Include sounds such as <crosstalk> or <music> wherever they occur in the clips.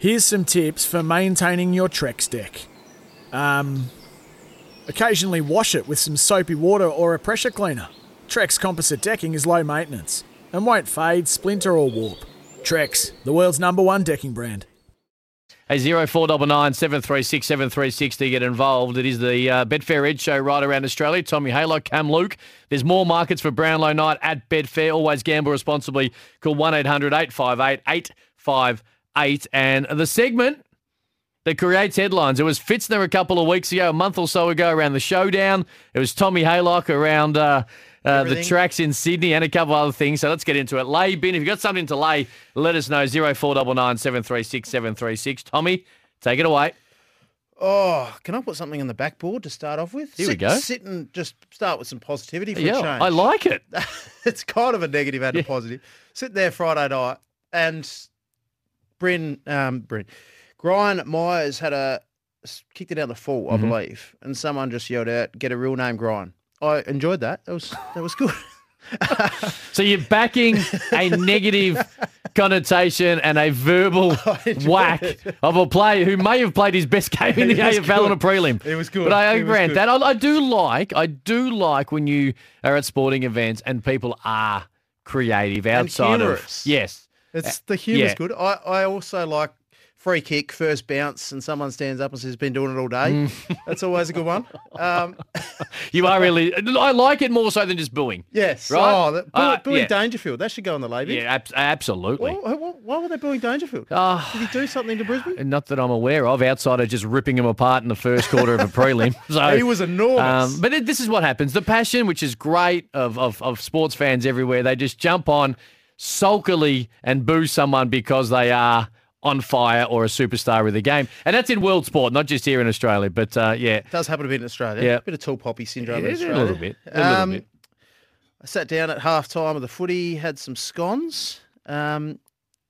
Here's some tips for maintaining your Trex deck. Um, occasionally wash it with some soapy water or a pressure cleaner. Trex composite decking is low maintenance and won't fade, splinter, or warp. Trex, the world's number one decking brand. Hey, zero four double nine seven three six seven three six to get involved. It is the uh, Betfair Edge Show right around Australia. Tommy Haylock, Cam Luke. There's more markets for Brownlow night at Betfair. Always gamble responsibly. Call one 858 858 and the segment that creates headlines. It was Fitzner a couple of weeks ago, a month or so ago, around the showdown. It was Tommy Haylock around uh, uh, the tracks in Sydney and a couple of other things. So let's get into it. Lay bin, if you've got something to lay, let us know. 0499 736 736. Tommy, take it away. Oh, can I put something on the backboard to start off with? Here sit, we go. Sit and just start with some positivity for yeah, a change. I like it. <laughs> it's kind of a negative and Yeah. a positive. Sit there Friday night and Bryn, um, Bryn, Brian Myers had a kicked it down the full, I Mm-hmm. believe, and someone just yelled out, "Get a real name, Brian." I enjoyed that. That was that was good. <laughs> So you're backing a negative connotation and a verbal <laughs> whack of a player who may have played his best game in the It AFL in a prelim. It was good. But I grant that. I, I do like, I do like when you are at sporting events and people are creative outside of yes. It's the humour's yeah. good. I, I also like free kick, first bounce, and someone stands up and says, "Been doing it all day." Mm. <laughs> That's always a good one. Um, <laughs> You are really. I like it more so than just booing. yes. Right? Oh, that, boo, Uh, booing yeah. Dangerfield. That should go on the lay bin. Yeah, ab- absolutely. Why, why, why were they booing Dangerfield? Ah. Did he do something to Brisbane? Not that I'm aware of. Outside of just ripping him apart in the first quarter of a prelim. <laughs> So He was enormous. Um, but it, this is what happens. The passion, which is great of, of, of sports fans everywhere, they just jump on sulkily and boo someone because they are on fire or a superstar of the game. And that's in world sport, not just here in Australia. But uh, yeah, Does happen a bit in Australia. Yeah. A Bit of tall poppy syndrome in Yeah, a little bit. A little Um, bit. I sat down at half time of the footy, had some scones, um,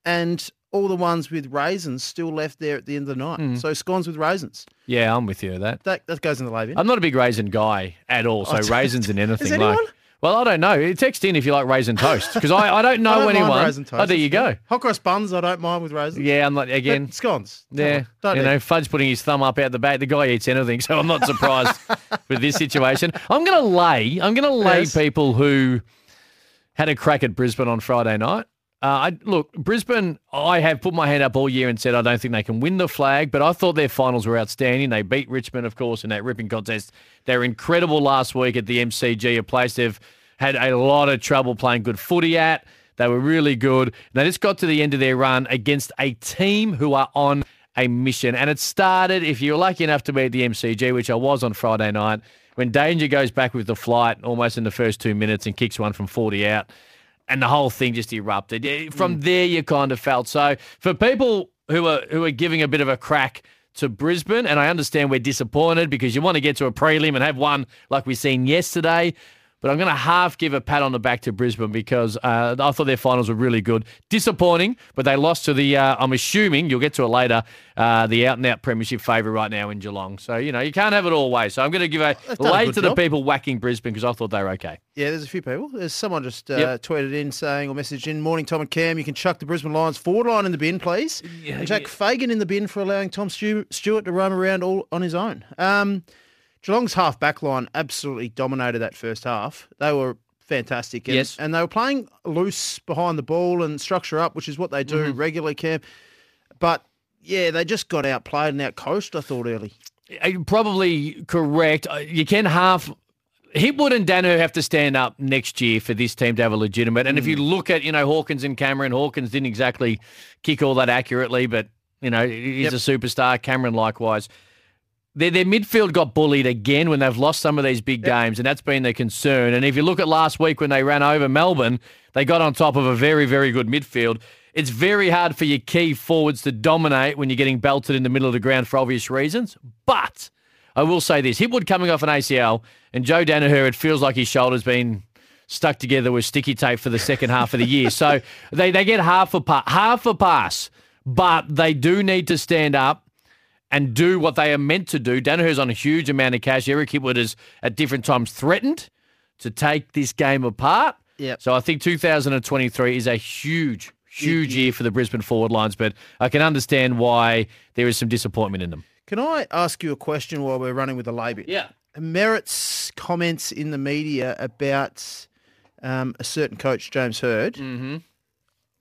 and all the ones with raisins still left there at the end of the night. Hmm. So scones with raisins. Yeah, I'm with you with that. That that goes in the lab. I'm not a big raisin guy at all, so Oh, raisins in <laughs> anything. Is like, anyone? Well, I don't know. Text in if you like raisin toast because I, I don't <laughs> know I don't anyone. mind raisin toast. Oh, there you go. Hot cross buns, I don't mind with raisins. Yeah, I'm not again. But scones. Yeah, don't you need- know, Fudge putting his thumb up out the back. The guy eats anything, so I'm not surprised <laughs> with this situation. I'm going to lay. I'm going to lay Yes. people who had a crack at Brisbane on Friday night. Uh, I look Brisbane. I have put my hand up all year and said I don't think they can win the flag, but I thought their finals were outstanding. They beat Richmond, of course, in that ripping contest. They were incredible last week at the MCG, a place they've had a lot of trouble playing good footy at. They were really good. They just got to the end of their run against a team who are on a mission. And it started, if you're lucky enough to be at the MCG, which I was on Friday night, when Danger goes back with the flight almost in the first two minutes and kicks one from 40 out. And the whole thing just erupted. Yeah, From mm. there, you kind of felt so. For people who are who are giving a bit of a crack to Brisbane, and I understand we're disappointed because you want to get to a prelim and have one like we seen yesterday. But I'm going to half give a pat on the back to Brisbane because uh, I thought their finals were really good. Disappointing, but they lost to the, uh, I'm assuming, you'll get to it later, uh, the out and out premiership favourite right now in Geelong. So, you know, you can't have it all ways. So I'm going to give a They've a lay good to the people whacking Brisbane because I thought they were okay. Yeah, there's a few people. There's someone just uh, Yep. tweeted in saying or messaged in, "Morning, Tom and Cam. You can chuck the Brisbane Lions forward line in the bin, please." and Jack Fagan in the bin for allowing Tom Stew- Stewart to roam around all on his own. Um, Geelong's half back line absolutely dominated that first half. They were fantastic. And, Yes. and they were playing loose behind the ball and structure up, which is what they do Mm-hmm. regularly, Cam. But yeah, they just got outplayed and outcoached. I thought early. Probably correct. Uh, You can half. Hipwood and Daniher have to stand up next year for this team to have a legitimate. And if you look at, you know, Hawkins and Cameron, Hawkins didn't exactly kick all that accurately, but, you know, he's Yep. a superstar. Cameron likewise. Their, their midfield got bullied again when they've lost some of these big games, and that's been their concern. And if you look at last week when they ran over Melbourne, they got on top of a very, very good midfield. It's very hard for your key forwards to dominate when you're getting belted in the middle of the ground for obvious reasons. But I will say this Hipwood coming off an ACL and Joe Daniher, it feels like his shoulder's been stuck together with sticky tape for the second half of the year. So <laughs> they, they get half a pa- half a pass, but they do need to stand up and do what they are meant to do. Daniher's on a huge amount of cash. Eric Hipwood has at different times threatened to take this game apart. Yep. So I think 2023 is a huge, huge year for the Brisbane forward lines, but I can understand why there is some disappointment in them. Can I ask you a question while we're running with the lay bin? Yeah. Merrett's comments in the media about um, a certain coach, James Hird. Mm-hmm.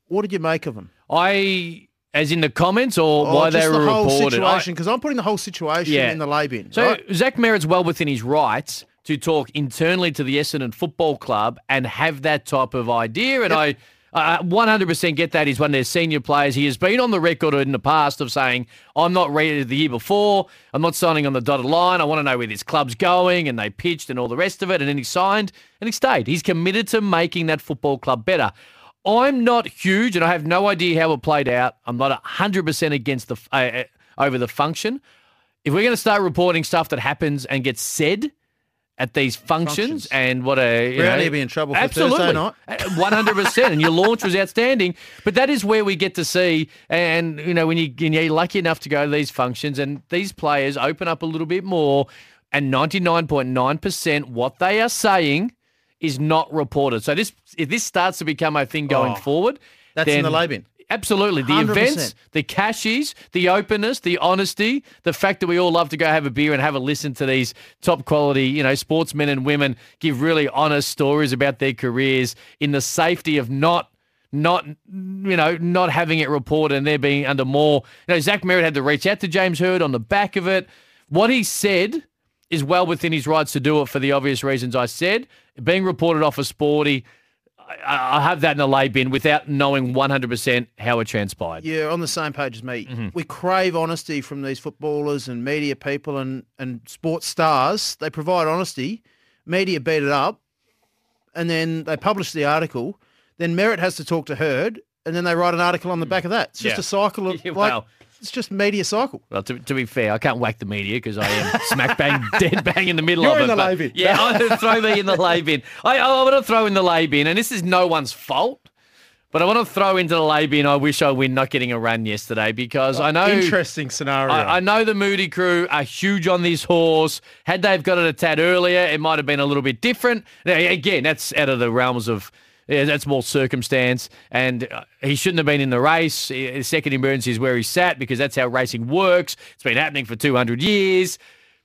What did you make of him? I, as in the comments or Oh, why they the were whole reported. Situation, because I'm putting the whole situation Yeah. in the lay bin. So right? Zach Merrett's well within his rights to talk internally to the Essendon Football Club and have that type of idea. And I, I 100% get that. He's one of their senior players. He has been on the record in the past of saying, I'm not ready the year before. I'm not signing on the dotted line. I want to know where this club's going. And they pitched and all the rest of it. And then he signed and he stayed. He's committed to making that football club better. I'm not huge, and I have no idea how it played out. I'm not 100% against the uh, uh, over the function. If we're going to start reporting stuff that happens and gets said at these functions, Functions. and what a you Brownie know, will be in trouble for absolutely, Thursday night. one hundred percent, and your launch was outstanding. But that is where we get to see, and you know, when you when you're lucky enough to go to these functions, and these players open up a little bit more, and ninety nine point nine percent what they are saying is not reported. So this if this starts to become a thing going Oh, forward, that's in the lay bin. Absolutely. The 100%. events, the cashies, the openness, the honesty, the fact that we all love to go have a beer and have a listen to these top quality, you know, sportsmen and women give really honest stories about their careers in the safety of not not you know not having it reported and they're being under more you know Zach Merrett had to reach out to James Hird on the back of it what he said is well within his rights to do it for the obvious reasons I said being reported off as sporty I, I have that in the lay bin without knowing 100% how it transpired. You're on the same page as me. Mm-hmm. We crave honesty from these footballers and media people and, and sports stars. They provide honesty. Media beat it up, and then they publish the article. Then Merrett has to talk to Hird, and then they write an article on the back of that. It's just Yeah. a cycle of <laughs> Yeah, like. It's just media cycle. Well, to, to be fair, I can't whack the media because I am smack bang, <laughs> dead bang in the middle You're of it. in the lay bin. Yeah, I'm going to throw me in the lay bin. I, I want to throw in the lay bin, and this is no one's fault. But I want to throw into the lay bin. I wish I win not getting a run yesterday because I oh, know Interesting scenario. I, I know the Moody crew are huge on this horse. Had they've got it a tad earlier, it might have been a little bit different. Now, again, that's out of the realms of. Yeah, that's more circumstance, and uh, he shouldn't have been in the race. Uh, Second emergency is where he sat because that's how racing works. It's been happening for 200 years,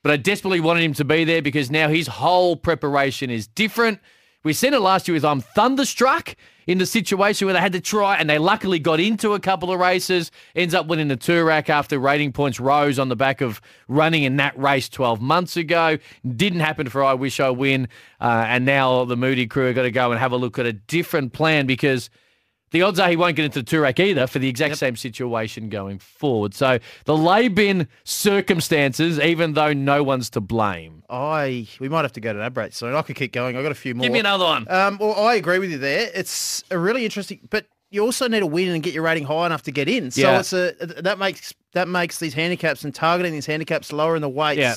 but I desperately wanted him to be there because now his whole preparation is different. We seen it last year with I'm thunderstruck in the situation where they had to try, and they luckily got into a couple of races. Ends up winning the Toorak after rating points rose on the back of running in that race 12 months ago. Didn't happen for I Wish I Win, uh, and now the Moody crew are going to go and have a look at a different plan because. The odds are he won't get into the Toorak either for the exact same situation going forward. So the lay bin circumstances, even though no one's to blame. I we might have to go to that break soon. I could keep going. I've got a few more. Give me another one. Um, well, I agree with you there. It's a really interesting, but you also need to win and get your rating high enough to get in. So Yeah. it's a that makes that makes these handicaps and targeting these handicaps lower in the weights Yeah.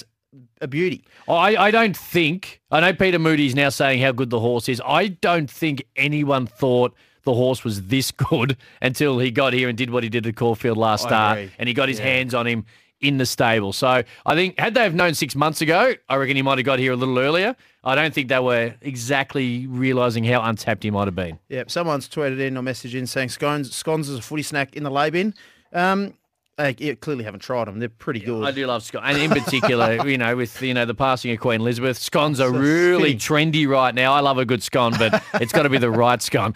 a beauty. I, I don't think, I know Peter Moody's now saying how good the horse is. I don't think anyone thought the horse was this <laughs> good until he got here and did what he did at Caulfield last start and he got his hands on him in the stable. So I think, had they have known six months ago, I reckon he might have got here a little earlier. I don't think they were exactly realising how untapped he might have been. Yeah, someone's tweeted in or messaged in saying scones scones is a footy snack in the lay bin. Um, they clearly haven't tried them. They're pretty good. I do love scones, and in particular, <laughs> you know, with you know the passing of Queen Elizabeth, scones are really trendy right now. I love a good scone, but it's got to be the right scone.